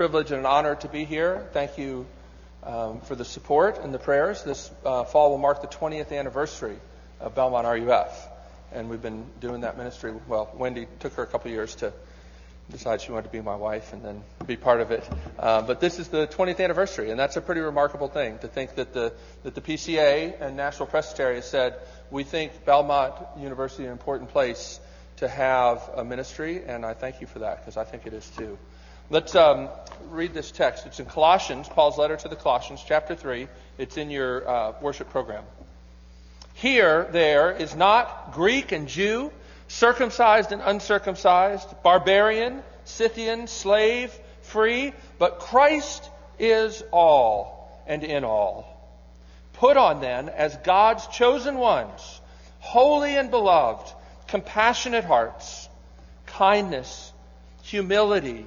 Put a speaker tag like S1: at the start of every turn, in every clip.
S1: privilege and an honor to be here. Thank you um, for the support and the prayers. This uh, fall will mark the 20th anniversary of Belmont RUF, and we've been doing that ministry. Well, Wendy took her a couple years to decide she wanted to be my wife and then be part of it. Uh, but this is the 20th anniversary, and that's a pretty remarkable thing to think that the that the PCA and Nashville Presbytery has said we think Belmont University is an important place to have a ministry, and I thank you for that because I think it is too. Let's um, read this text. It's in Colossians, Paul's letter to the Colossians, chapter 3. It's in your uh, worship program. Here, there is not Greek and Jew, circumcised and uncircumcised, barbarian, Scythian, slave, free, but Christ is all and in all. Put on then as God's chosen ones, holy and beloved, compassionate hearts, kindness, humility,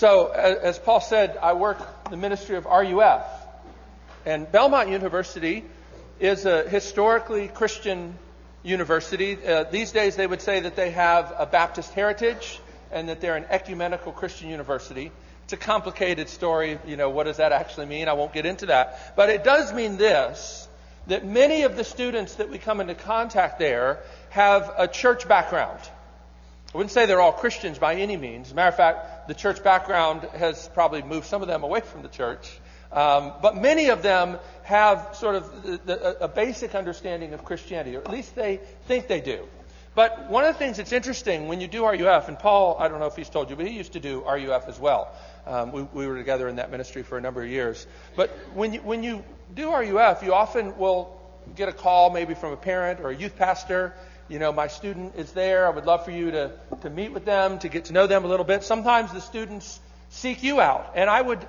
S1: So, as Paul said, I work the ministry of RUF. And Belmont University is a historically Christian university. Uh, these days, they would say that they have a Baptist heritage and that they're an ecumenical Christian university. It's a complicated story. You know, what does that actually mean? I won't get into that. But it does mean this that many of the students that we come into contact there have a church background. I wouldn't say they're all Christians by any means. As a matter of fact, the church background has probably moved some of them away from the church. Um, but many of them have sort of the, the, a basic understanding of Christianity, or at least they think they do. But one of the things that's interesting when you do RUF, and Paul, I don't know if he's told you, but he used to do RUF as well. Um, we, we, were together in that ministry for a number of years. But when you, when you do RUF, you often will get a call maybe from a parent or a youth pastor. You know, my student is there. I would love for you to, to meet with them, to get to know them a little bit. Sometimes the students seek you out. And I would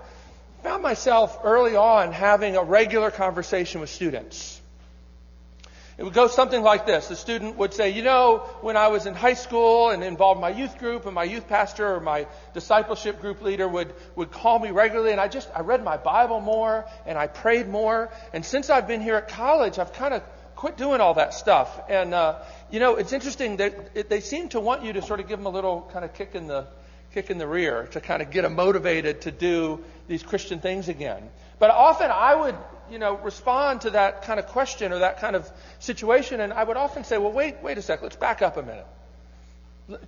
S1: found myself early on having a regular conversation with students. It would go something like this. The student would say, You know, when I was in high school and involved in my youth group, and my youth pastor or my discipleship group leader would, would call me regularly, and I just, I read my Bible more and I prayed more. And since I've been here at college, I've kind of quit doing all that stuff. And, uh, you know, it's interesting that they seem to want you to sort of give them a little kind of kick in the, kick in the rear to kind of get them motivated to do these Christian things again. But often I would, you know, respond to that kind of question or that kind of situation, and I would often say, well, wait, wait a sec, let's back up a minute.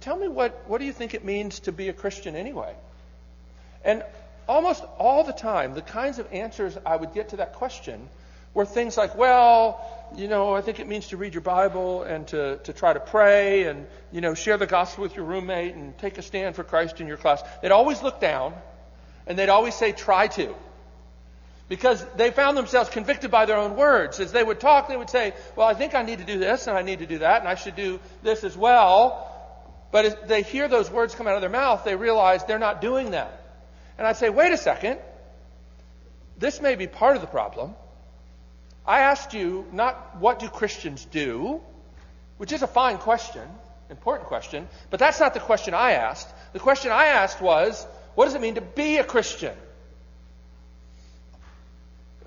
S1: Tell me what, what do you think it means to be a Christian anyway? And almost all the time, the kinds of answers I would get to that question were things like, well, you know, I think it means to read your Bible and to, to try to pray and, you know, share the gospel with your roommate and take a stand for Christ in your class. They'd always look down and they'd always say, try to. Because they found themselves convicted by their own words. As they would talk, they would say, well, I think I need to do this and I need to do that and I should do this as well. But as they hear those words come out of their mouth, they realize they're not doing that. And I'd say, wait a second. This may be part of the problem. I asked you not what do Christians do, which is a fine question, important question, but that's not the question I asked. The question I asked was, what does it mean to be a Christian?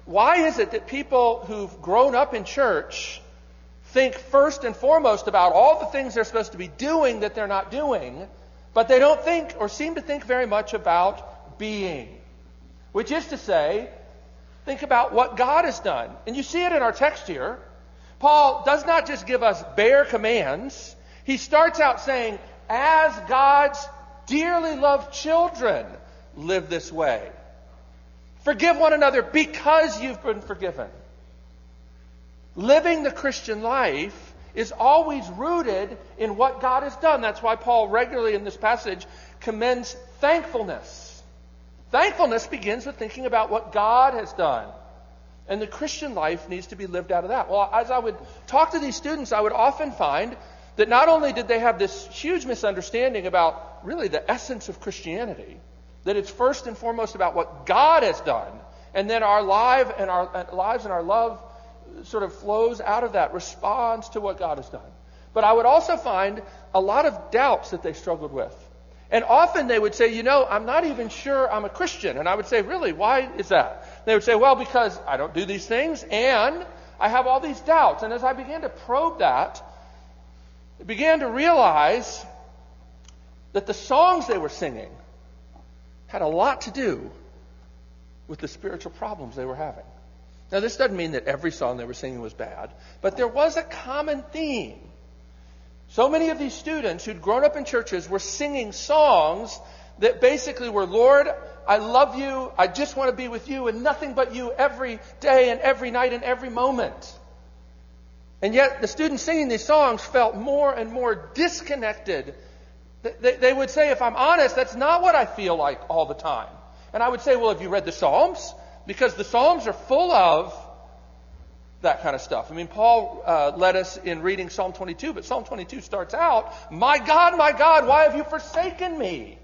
S1: Why is it that people who've grown up in church think first and foremost about all the things they're supposed to be doing that they're not doing, but they don't think or seem to think very much about being? Which is to say, Think about what God has done. And you see it in our text here. Paul does not just give us bare commands. He starts out saying, as God's dearly loved children, live this way. Forgive one another because you've been forgiven. Living the Christian life is always rooted in what God has done. That's why Paul regularly in this passage commends thankfulness. Thankfulness begins with thinking about what God has done. And the Christian life needs to be lived out of that. Well, as I would talk to these students, I would often find that not only did they have this huge misunderstanding about really the essence of Christianity, that it's first and foremost about what God has done, and then our life and our uh, lives and our love sort of flows out of that, responds to what God has done. But I would also find a lot of doubts that they struggled with. And often they would say, you know, I'm not even sure I'm a Christian. And I would say, really, why is that? They would say, well, because I don't do these things and I have all these doubts. And as I began to probe that, I began to realize that the songs they were singing had a lot to do with the spiritual problems they were having. Now, this doesn't mean that every song they were singing was bad, but there was a common theme. So many of these students who'd grown up in churches were singing songs that basically were, Lord, I love you, I just want to be with you, and nothing but you every day and every night and every moment. And yet, the students singing these songs felt more and more disconnected. They, would say, if I'm honest, that's not what I feel like all the time. And I would say, well, have you read the Psalms? Because the Psalms are full of that kind of stuff. I mean, Paul uh, led us in reading Psalm 22, but Psalm 22 starts out, My God, my God, why have you forsaken me?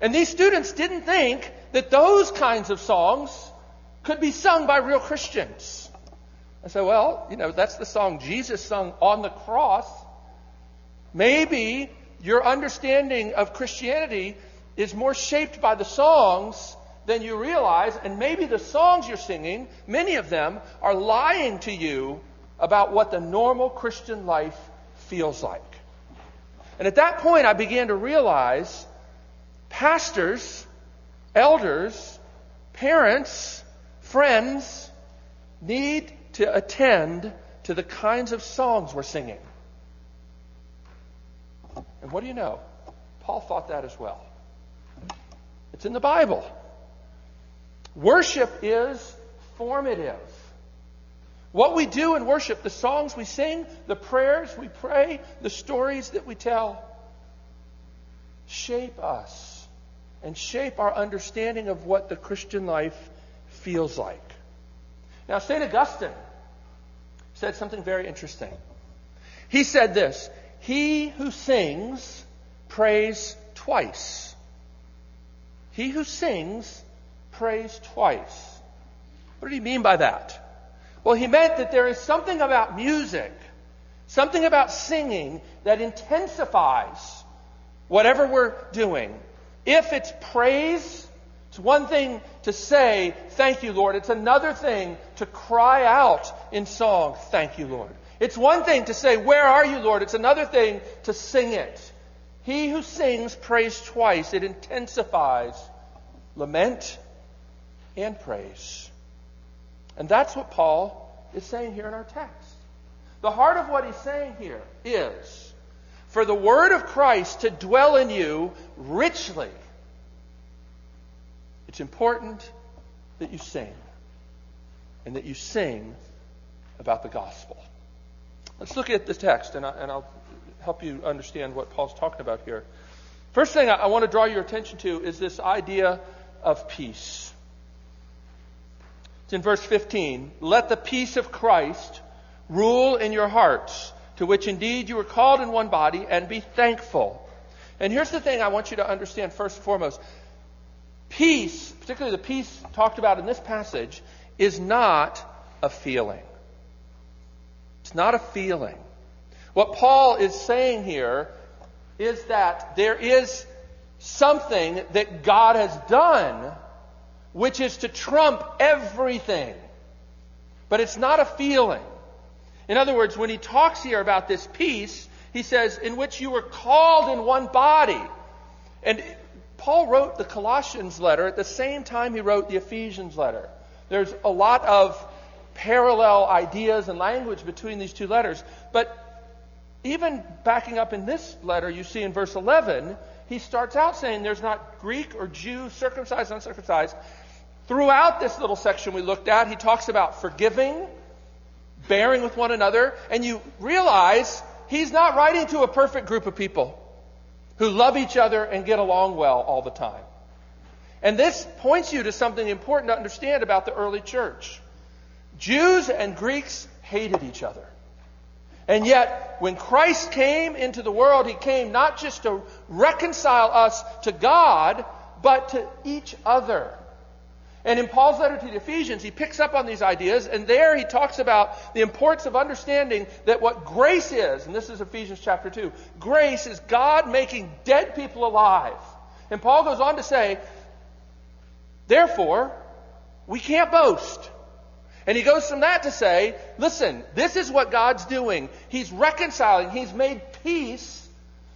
S1: And these students didn't think that those kinds of songs could be sung by real Christians. I said, well, you know, that's the song Jesus sung on the cross. Maybe your understanding of Christianity is more shaped by the songs than you realize, and maybe the songs you're singing, many of them, are lying to you about what the normal Christian life feels like. And at that point, I began to realize pastors, elders, parents, friends need to attend to the kinds of songs we're singing. And what do you know? Paul thought that as well. It's in the Bible. Worship is formative. What we do in worship, the songs we sing, the prayers we pray, the stories that we tell, shape us and shape our understanding of what the Christian life feels like. Now, St. Augustine said something very interesting. He said this He who sings prays twice. He who sings prays twice. What did he mean by that? Well, he meant that there is something about music, something about singing that intensifies whatever we're doing. If it's praise, it's one thing to say, Thank you, Lord. It's another thing to cry out in song, Thank you, Lord. It's one thing to say, Where are you, Lord? It's another thing to sing it. He who sings prays twice. It intensifies lament and praise. And that's what Paul is saying here in our text. The heart of what he's saying here is for the word of Christ to dwell in you richly. It's important that you sing and that you sing about the gospel. Let's look at the text and, I, will help you understand what Paul's talking about here. First thing I want to draw your attention to is this idea of peace. It's in verse 15. Let the peace of Christ rule in your hearts, to which indeed you were called in one body, and be thankful. And here's the thing I want you to understand first and foremost. Peace, particularly the peace talked about in this passage, is not a feeling. It's not a feeling. What Paul is saying here is that there is something that God has done which is to trump everything. But it's not a feeling. In other words, when he talks here about this peace, he says, in which you were called in one body. And Paul wrote the Colossians letter at the same time he wrote the Ephesians letter. There's a lot of parallel ideas and language between these two letters. But even backing up in this letter, you see in verse 11, he starts out saying there's not Greek or Jew, circumcised, or uncircumcised. Throughout this little section we looked at, he talks about forgiving, bearing with one another, and you realize he's not writing to a perfect group of people who love each other and get along well all the time. And this points you to something important to understand about the early church. Jews and Greeks hated each other. And yet, when Christ came into the world, He came not just to reconcile us to God, but to each other. And in Paul's letter to the Ephesians, he picks up on these ideas, and there he talks about the importance of understanding that what grace is, and this is Ephesians chapter 2, grace is God making dead people alive. And Paul goes on to say, therefore, we can't boast. And he goes from that to say, listen, this is what God's doing. He's reconciling, He's made peace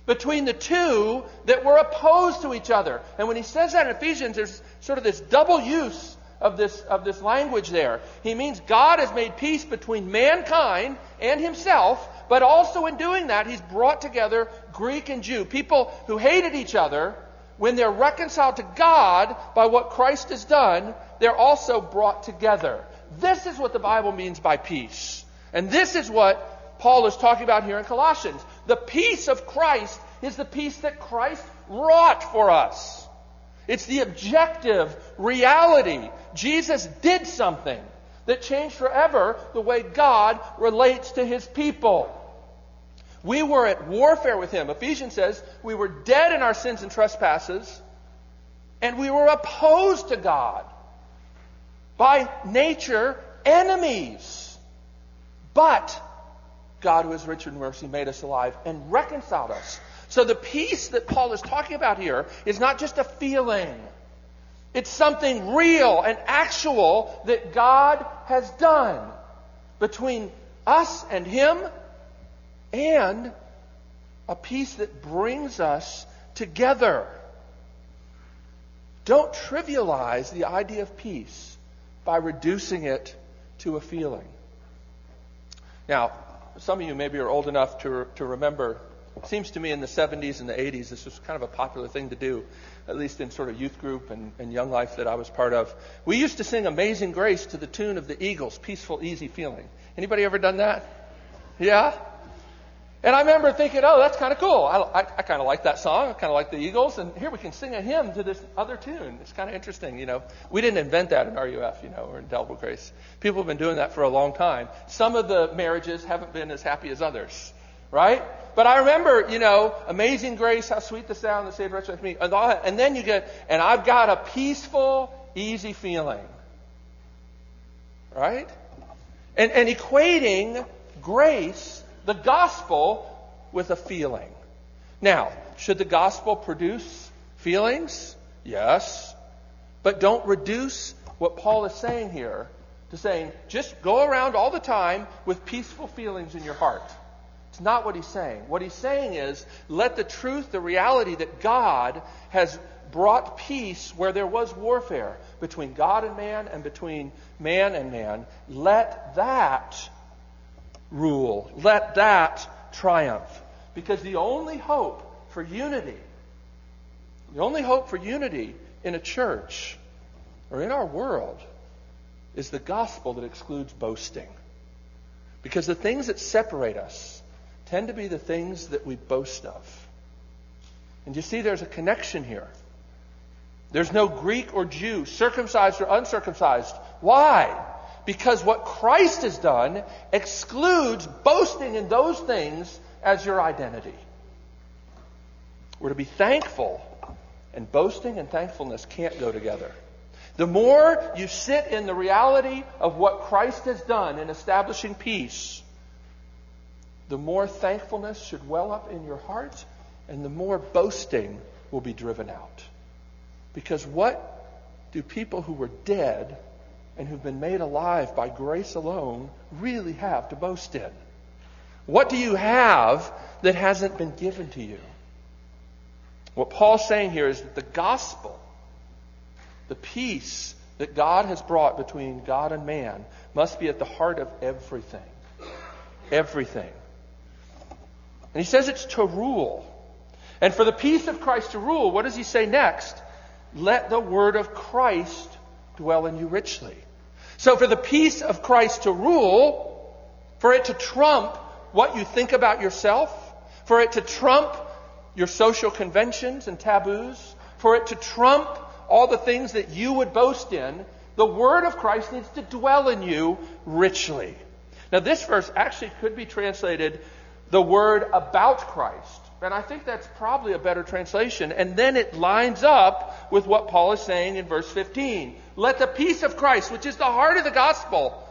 S1: between the two that were opposed to each other. And when he says that in Ephesians, there's sort of this double use of this, of this language there. He means God has made peace between mankind and himself, but also in doing that, he's brought together Greek and Jew, people who hated each other. When they're reconciled to God by what Christ has done, they're also brought together. This is what the Bible means by peace. And this is what Paul is talking about here in Colossians. The peace of Christ is the peace that Christ wrought for us. It's the objective reality. Jesus did something that changed forever the way God relates to his people. We were at warfare with him. Ephesians says we were dead in our sins and trespasses, and we were opposed to God. By nature, enemies. But God, who is rich in mercy, made us alive and reconciled us. So the peace that Paul is talking about here is not just a feeling. It's something real and actual that God has done between us and Him and a peace that brings us together. Don't trivialize the idea of peace by reducing it to a feeling. Now, some of you maybe are old enough to, to remember, it seems to me in the 70s and the 80s, this was kind of a popular thing to do, at least in sort of youth group and, and young life that I was part of. We used to sing Amazing Grace to the tune of the Eagles, Peaceful, Easy Feeling. Anybody ever done that? Yeah? And I remember thinking, oh, that's kind of cool. I, I, I kind of like that song. I kind of like the Eagles. And here we can sing a hymn to this other tune. It's kind of interesting, you know. We didn't invent that in RUF, you know, or in Delbel Grace. People have been doing that for a long time. Some of the marriages haven't been as happy as others, right? But I remember, you know, Amazing Grace, how sweet the sound that saved wretch like me. And, all that. and then you get, and I've got a peaceful, easy feeling. Right? And, and equating grace the gospel with a feeling. Now, should the gospel produce feelings? Yes. But don't reduce what Paul is saying here to saying, just go around all the time with peaceful feelings in your heart. It's not what he's saying. What he's saying is, let the truth, the reality that God has brought peace where there was warfare between God and man and between man and man, let that rule. Let that triumph. Because the only hope for unity, the only hope for unity in a church or in our world is the gospel that excludes boasting. Because the things that separate us tend to be the things that we boast of. And you see, there's a connection here. There's no Greek or Jew, circumcised or uncircumcised. Why? because what Christ has done excludes boasting in those things as your identity. We're to be thankful, and boasting and thankfulness can't go together. The more you sit in the reality of what Christ has done in establishing peace, the more thankfulness should well up in your heart, and the more boasting will be driven out. Because what do people who were dead and who've been made alive by grace alone really have to boast in? What do you have that hasn't been given to you? What Paul's saying here is that the gospel, the peace that God has brought between God and man, must be at the heart of everything. Everything. And he says it's to rule. And for the peace of Christ to rule, what does he say next? Let the word of Christ dwell in you richly. So for the peace of Christ to rule, for it to trump what you think about yourself, for it to trump your social conventions and taboos, for it to trump all the things that you would boast in, the word of Christ needs to dwell in you richly. Now, this verse actually could be translated the word about Christ. And I think that's probably a better translation. And then it lines up with what Paul is saying in verse 15. Let the peace of Christ, which is the heart of the gospel,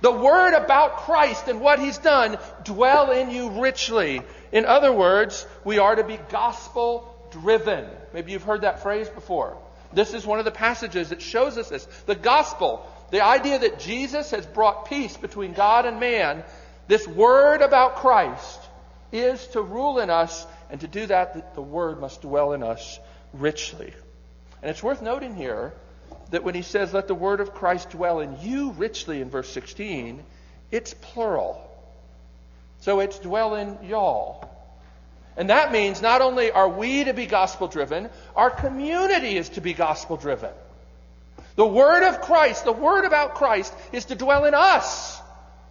S1: the word about Christ and what he's done, dwell in you richly. In other words, we are to be gospel driven. Maybe you've heard that phrase before. This is one of the passages that shows us this. The gospel, the idea that Jesus has brought peace between God and man, this word about Christ is to rule in us, and to do that, the word must dwell in us richly. And it's worth noting here that when he says, let the word of Christ dwell in you richly in verse 16, it's plural. So it's dwell in y'all. And that means not only are we to be gospel driven, our community is to be gospel driven. The word of Christ, the word about Christ, is to dwell in us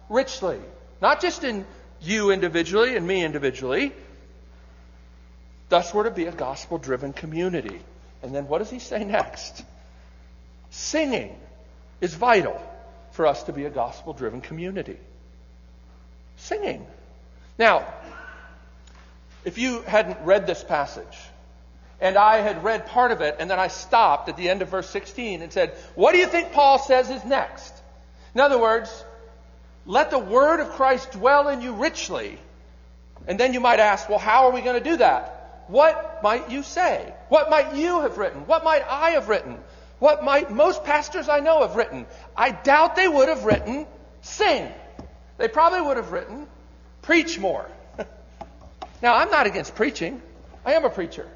S1: richly. Not just in you individually and me individually. Thus, we're to be a gospel driven community. And then what does he say next? Singing is vital for us to be a gospel driven community. Singing. Now, if you hadn't read this passage, and I had read part of it, and then I stopped at the end of verse 16 and said, What do you think Paul says is next? In other words, let the word of Christ dwell in you richly. And then you might ask, well, how are we going to do that? What might you say? What might you have written? What might I have written? What might most pastors I know have written? I doubt they would have written sing. They probably would have written preach more. now, I'm not against preaching. I am a preacher.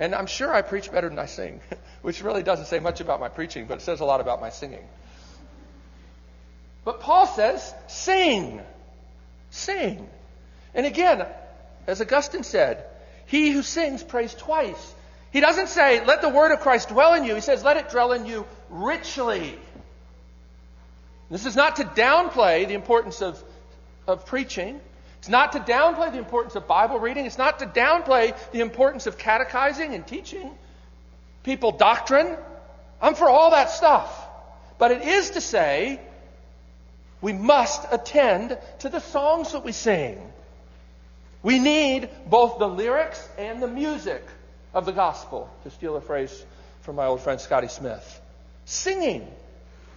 S1: And I'm sure I preach better than I sing, which really doesn't say much about my preaching, but it says a lot about my singing. But Paul says, sing. Sing. And again, as Augustine said, he who sings prays twice. He doesn't say, let the word of Christ dwell in you. He says, let it dwell in you richly. This is not to downplay the importance of, of preaching. It's not to downplay the importance of Bible reading. It's not to downplay the importance of catechizing and teaching people doctrine. I'm for all that stuff. But it is to say, we must attend to the songs that we sing. We need both the lyrics and the music of the gospel, to steal a phrase from my old friend Scotty Smith. Singing.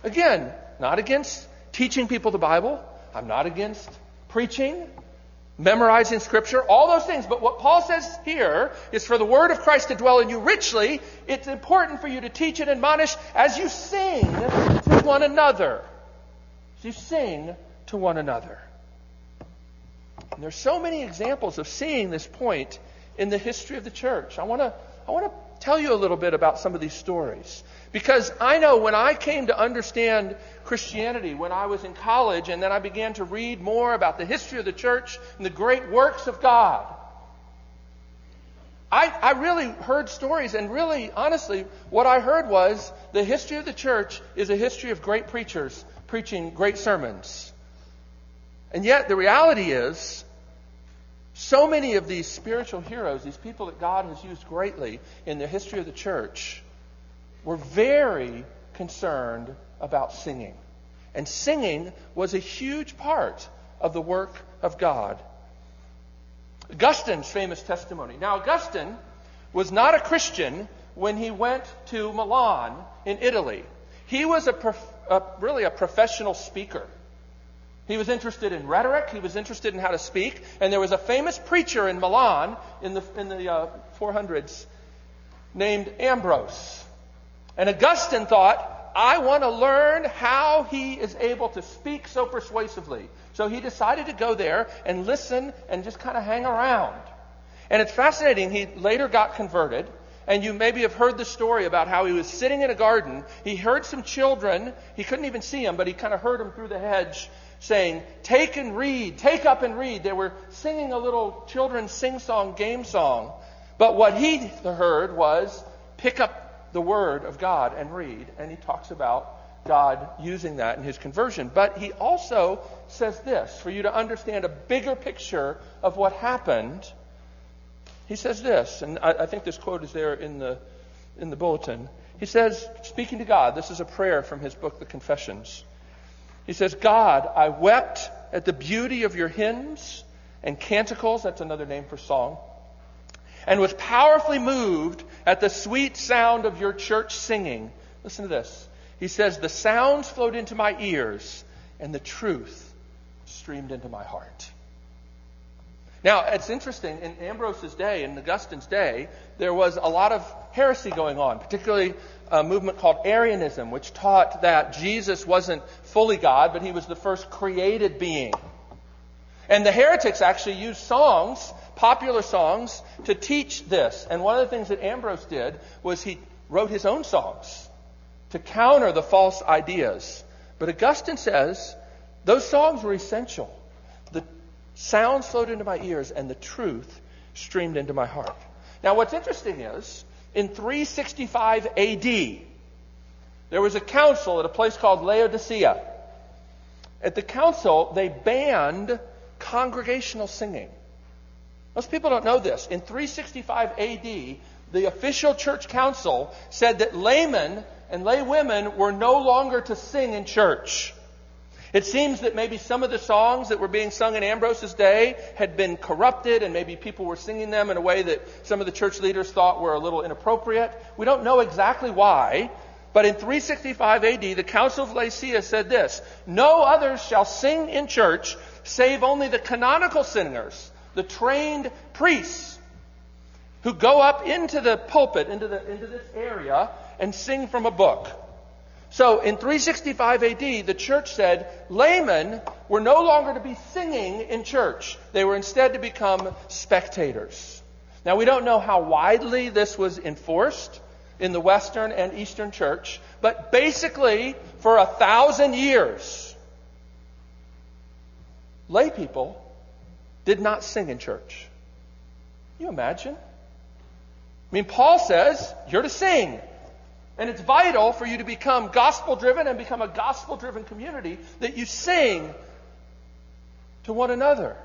S1: Again, not against teaching people the Bible. I'm not against preaching, memorizing scripture, all those things. But what Paul says here is for the word of Christ to dwell in you richly, it's important for you to teach and admonish as you sing to one another you sing to one another. And there's so many examples of seeing this point in the history of the church. I want to I want to tell you a little bit about some of these stories because I know when I came to understand Christianity when I was in college and then I began to read more about the history of the church and the great works of God. I, I really heard stories, and really, honestly, what I heard was the history of the church is a history of great preachers preaching great sermons. And yet, the reality is, so many of these spiritual heroes, these people that God has used greatly in the history of the church, were very concerned about singing. And singing was a huge part of the work of God. Augustine's famous testimony. Now, Augustine was not a Christian when he went to Milan in Italy. He was a a, really a professional speaker. He was interested in rhetoric. He was interested in how to speak. And there was a famous preacher in Milan in the, in the uh, 400s named Ambrose. And Augustine thought, I want to learn how he is able to speak so persuasively. So he decided to go there and listen and just kind of hang around. And it's fascinating. He later got converted. And you maybe have heard the story about how he was sitting in a garden. He heard some children. He couldn't even see them, but he kind of heard them through the hedge saying, Take and read, take up and read. They were singing a little children's sing song, game song. But what he heard was, Pick up the word of God and read. And he talks about God using that in his conversion. But he also says this for you to understand a bigger picture of what happened. He says this, and I, I think this quote is there in the, in the bulletin. He says, speaking to God, this is a prayer from his book, The Confessions. He says, God, I wept at the beauty of your hymns and canticles, that's another name for song, and was powerfully moved at the sweet sound of your church singing. Listen to this. He says, The sounds flowed into my ears, and the truth streamed into my heart. Now, it's interesting, in Ambrose's day, in Augustine's day, there was a lot of heresy going on, particularly a movement called Arianism, which taught that Jesus wasn't fully God, but he was the first created being. And the heretics actually used songs, popular songs, to teach this. And one of the things that Ambrose did was he wrote his own songs to counter the false ideas. But Augustine says those songs were essential. The sounds flowed into my ears and the truth streamed into my heart. Now, what's interesting is in 365 AD, there was a council at a place called Laodicea. At the council, they banned congregational singing. Most people don't know this. In 365 AD, the official church council said that laymen and laywomen were no longer to sing in church. It seems that maybe some of the songs that were being sung in Ambrose's day had been corrupted, and maybe people were singing them in a way that some of the church leaders thought were a little inappropriate. We don't know exactly why, but in 365 AD, the Council of Laodicea said this No others shall sing in church save only the canonical singers, the trained priests, who go up into the pulpit, into, the, into this area, and sing from a book. So in 365 AD, the church said laymen were no longer to be singing in church. They were instead to become spectators. Now we don't know how widely this was enforced in the Western and Eastern church, but basically for a thousand years, lay people did not sing in church. Can you imagine? I mean, Paul says you're to sing. And it's vital for you to become gospel driven and become a gospel driven community that you sing to one another.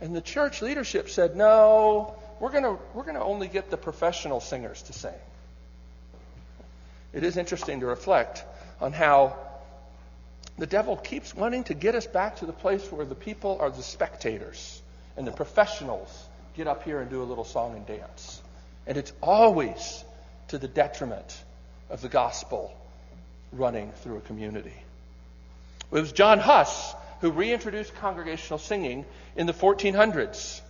S1: And the church leadership said, no, we're going we're going to only get the professional singers to sing. It is interesting to reflect on how the devil keeps wanting to get us back to the place where the people are the spectators and the professionals get up here and do a little song and dance. And it's always to the detriment of the gospel running through a community. It was John Huss who reintroduced congregational singing in the 1400s.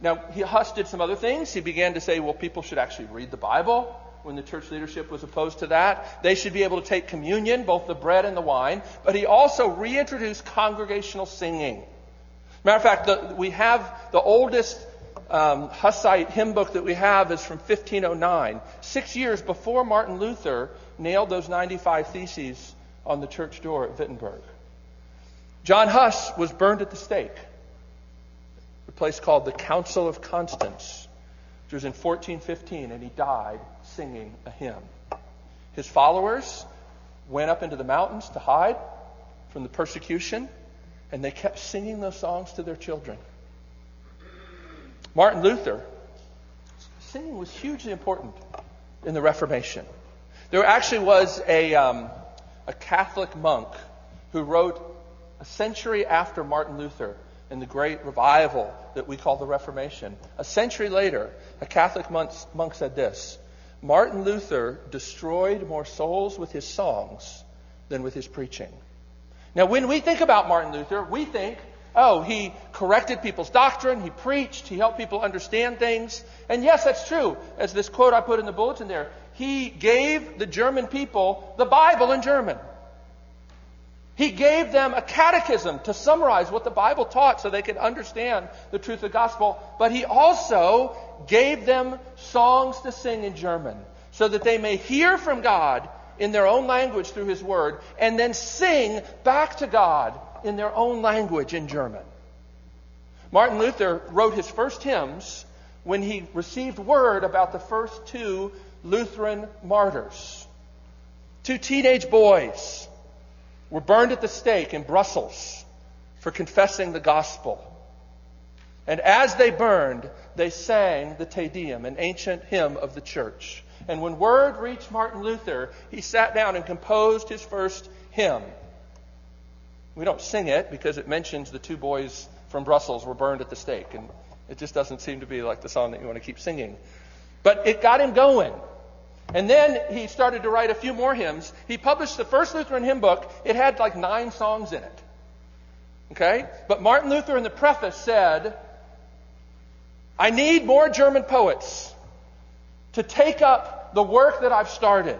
S1: Now, Huss did some other things. He began to say, well, people should actually read the Bible when the church leadership was opposed to that. They should be able to take communion, both the bread and the wine. But he also reintroduced congregational singing. Matter of fact, the, we have the oldest um, Hussite hymn book that we have is from 1509, six years before Martin Luther nailed those 95 theses on the church door at Wittenberg. John Huss was burned at the stake, a place called the Council of Constance, which was in 1415, and he died singing a hymn. His followers went up into the mountains to hide from the persecution, and they kept singing those songs to their children. Martin Luther, singing was hugely important in the Reformation. There actually was a, um, a Catholic monk who wrote a century after Martin Luther in the great revival that we call the Reformation. A century later, a Catholic monk, monk said this Martin Luther destroyed more souls with his songs than with his preaching. Now, when we think about Martin Luther, we think Oh, he corrected people's doctrine, he preached, he helped people understand things. And yes, that's true. As this quote I put in the bulletin there, he gave the German people the Bible in German. He gave them a catechism to summarize what the Bible taught so they could understand the truth of the gospel. But he also gave them songs to sing in German so that they may hear from God in their own language through his word and then sing back to God in their own language in German. Martin Luther wrote his first hymns when he received word about the first two Lutheran martyrs. Two teenage boys were burned at the stake in Brussels for confessing the gospel. And as they burned, they sang the Te Deum, an ancient hymn of the church. And when word reached Martin Luther, he sat down and composed his first hymn. We don't sing it because it mentions the two boys from Brussels were burned at the stake. And it just doesn't seem to be like the song that you want to keep singing. But it got him going. And then he started to write a few more hymns. He published the first Lutheran hymn book. It had like nine songs in it. Okay? But Martin Luther in the preface said, I need more German poets to take up the work that I've started.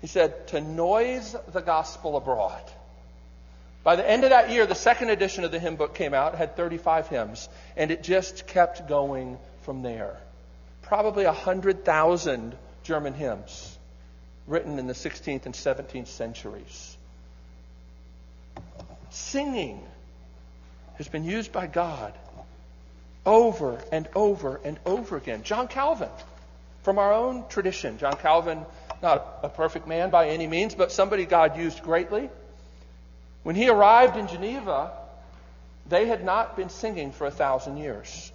S1: He said, to noise the gospel abroad. By the end of that year, the second edition of the hymn book came out, had 35 hymns, and it just kept going from there. Probably 100,000 German hymns written in the 16th and 17th centuries. Singing has been used by God over and over and over again. John Calvin, from our own tradition, John Calvin, not a perfect man by any means, but somebody God used greatly. When he arrived in Geneva, they had not been singing for a thousand years.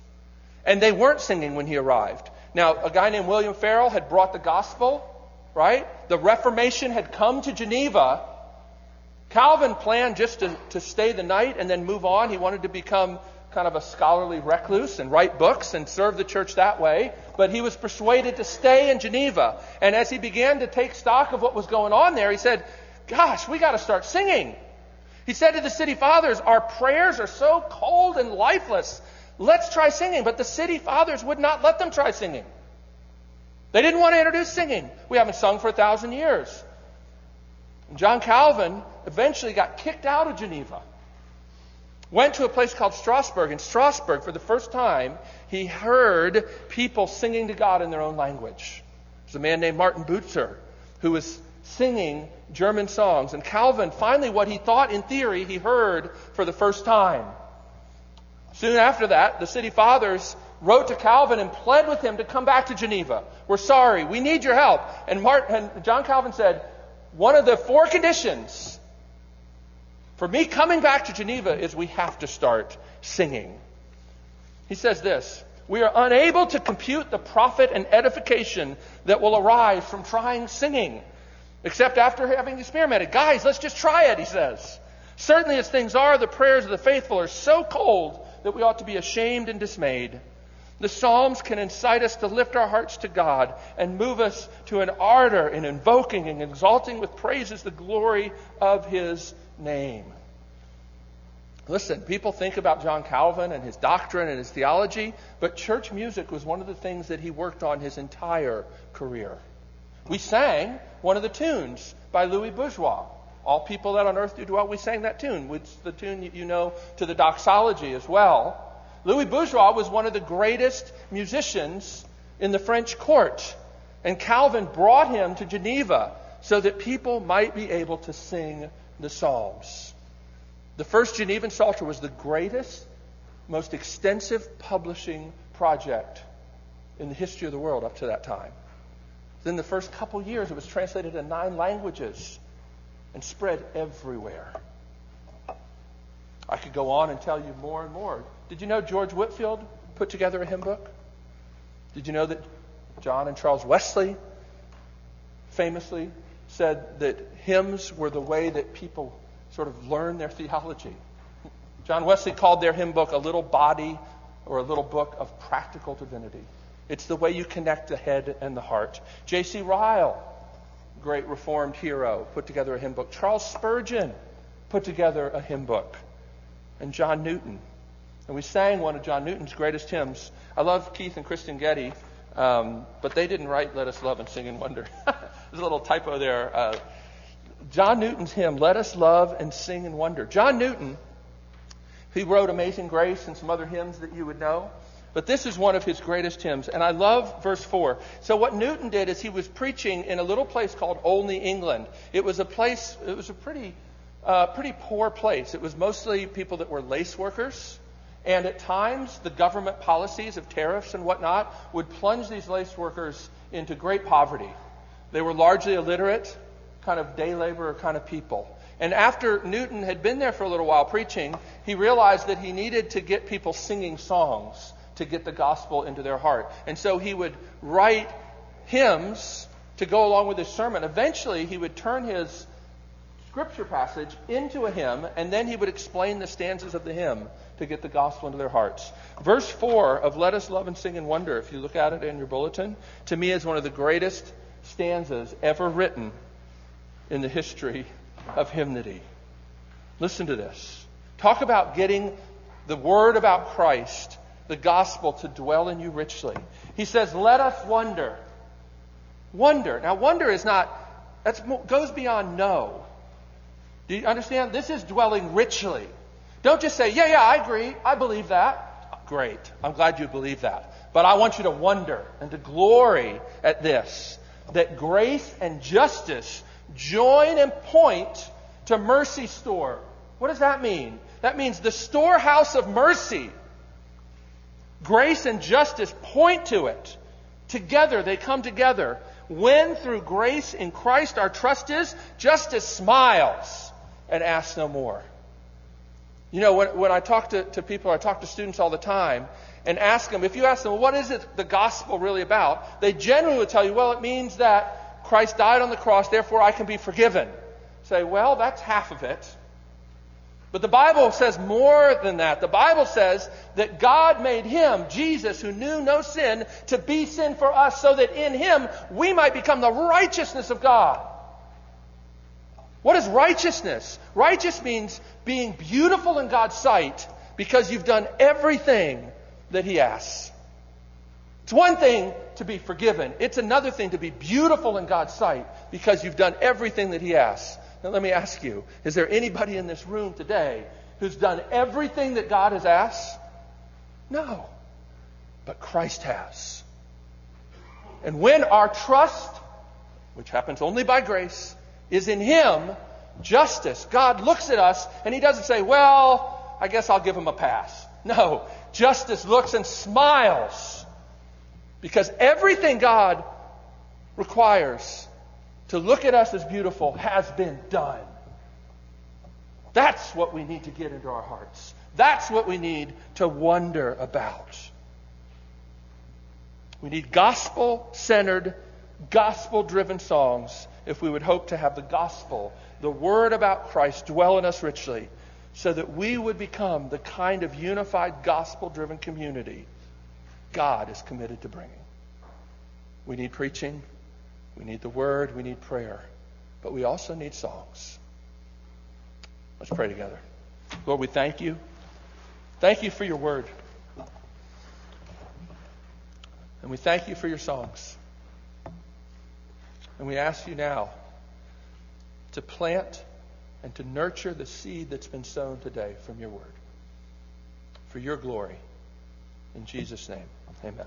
S1: And they weren't singing when he arrived. Now, a guy named William Farel had brought the gospel, right? The Reformation had come to Geneva. Calvin planned just to, to stay the night and then move on. He wanted to become kind of a scholarly recluse and write books and serve the church that way. But he was persuaded to stay in Geneva. And as he began to take stock of what was going on there, he said, Gosh, we got to start singing. He said to the city fathers, Our prayers are so cold and lifeless Let's try singing. But the city fathers would not let them try singing. They didn't want to introduce singing. We haven't sung for a thousand years. And John Calvin eventually got kicked out of Geneva. Went to a place called Strasbourg. In Strasbourg, for the first time, he heard people singing to God in their own language. There's a man named Martin Bucer who was singing German songs. And Calvin, finally, what he thought in theory, he heard for the first time. Soon after that, the city fathers wrote to Calvin and pled with him to come back to Geneva. We're sorry. We need your help. And, Martin, and John Calvin said, one of the four conditions for me coming back to Geneva is we have to start singing. He says this We are unable to compute the profit and edification that will arise from trying singing, except after having experimented. Guys, let's just try it, he says. Certainly, as things are, the prayers of the faithful are so cold that we ought to be ashamed and dismayed. The Psalms can incite us to lift our hearts to God and move us to an ardor in invoking and exalting with praises the glory of His name. Listen, people think about John Calvin and his doctrine and his theology, but church music was one of the things that he worked on his entire career. We sang one of the tunes by Louis Bourgeois. All people that on earth do dwell, we sang that tune, which the tune you know to the doxology as well. Louis Bourgeois was one of the greatest musicians in the French court. And Calvin brought him to Geneva so that people might be able to sing the Psalms. The first Genevan Psalter was the greatest, most extensive publishing project in the history of the world up to that time. Then the first couple years, it was translated in nine languages and spread everywhere. I could go on and tell you more and more. Did you know George Whitefield put together a hymn book? Did you know that John and Charles Wesley famously said that hymns were the way that people sort of learn their theology? John Wesley called their hymn book a little body or a little book of practical divinity. It's the way you connect the head and the heart. J.C. Ryle great Reformed hero, put together a hymn book. Charles Spurgeon put together a hymn book. And John Newton. And we sang one of John Newton's greatest hymns. I love Keith and Kristyn Getty, um, but they didn't write Let Us Love and Sing and Wonder. There's a little typo there. Uh, John Newton's hymn, Let Us Love and Sing and Wonder. John Newton, he wrote Amazing Grace and some other hymns that you would know. But this is one of his greatest hymns. And I love verse 4. So, what Newton did is he was preaching in a little place called Olney, England. It was a place, it was a pretty, uh, pretty poor place. It was mostly people that were lace workers. And at times, the government policies of tariffs and whatnot would plunge these lace workers into great poverty. They were largely illiterate, kind of day laborer kind of people. And after Newton had been there for a little while preaching, he realized that he needed to get people singing songs to get the gospel into their heart. And so he would write hymns to go along with his sermon. Eventually, he would turn his scripture passage into a hymn, and then he would explain the stanzas of the hymn to get the gospel into their hearts. Verse 4 of Let Us Love and Sing and Wonder, if you look at it in your bulletin, to me is one of the greatest stanzas ever written in the history of hymnody. Listen to this. Talk about getting the word about Christ, the gospel, to dwell in you richly. He says, Let us wonder. Wonder. Now, wonder is not, that goes beyond know. Do you understand? This is dwelling richly. Don't just say, yeah, yeah, I agree. I believe that. Great. I'm glad you believe that. But I want you to wonder and to glory at this that grace and justice join and point to mercy store. What does that mean? That means the storehouse of mercy. Grace and justice point to it. Together, they come together. When through grace in Christ our trust is, justice smiles and asks no more. You know, when, when I talk to, to people, I talk to students all the time and ask them, if you ask them, what is it the gospel really about? They generally would tell you, well, it means that Christ died on the cross, therefore I can be forgiven. Say, well, that's half of it. But the Bible says more than that. The Bible says that God made him, Jesus, who knew no sin, to be sin for us so that in him we might become the righteousness of God. What is righteousness? Righteous means being beautiful in God's sight because you've done everything that He asks. It's one thing to be forgiven. It's another thing to be beautiful in God's sight because you've done everything that He asks. Now, let me ask you is there anybody in this room today who's done everything that God has asked? No. But Christ has. And when our trust, which happens only by grace, is in Him justice. God looks at us and He doesn't say, well, I guess I'll give him a pass. No. Justice looks and smiles because everything God requires to look at us as beautiful has been done. That's what we need to get into our hearts. That's what we need to wonder about. We need gospel centered, gospel driven songs if we would hope to have the gospel, the word about Christ, dwell in us richly, so that we would become the kind of unified gospel driven community God is committed to bringing. We need preaching, we need the word, we need prayer, but we also need songs. Let's pray together. Lord, we thank you. Thank you for your word. And we thank you for your songs. And we ask you now to plant and to nurture the seed that's been sown today from your word. For your glory. In Jesus' name, amen.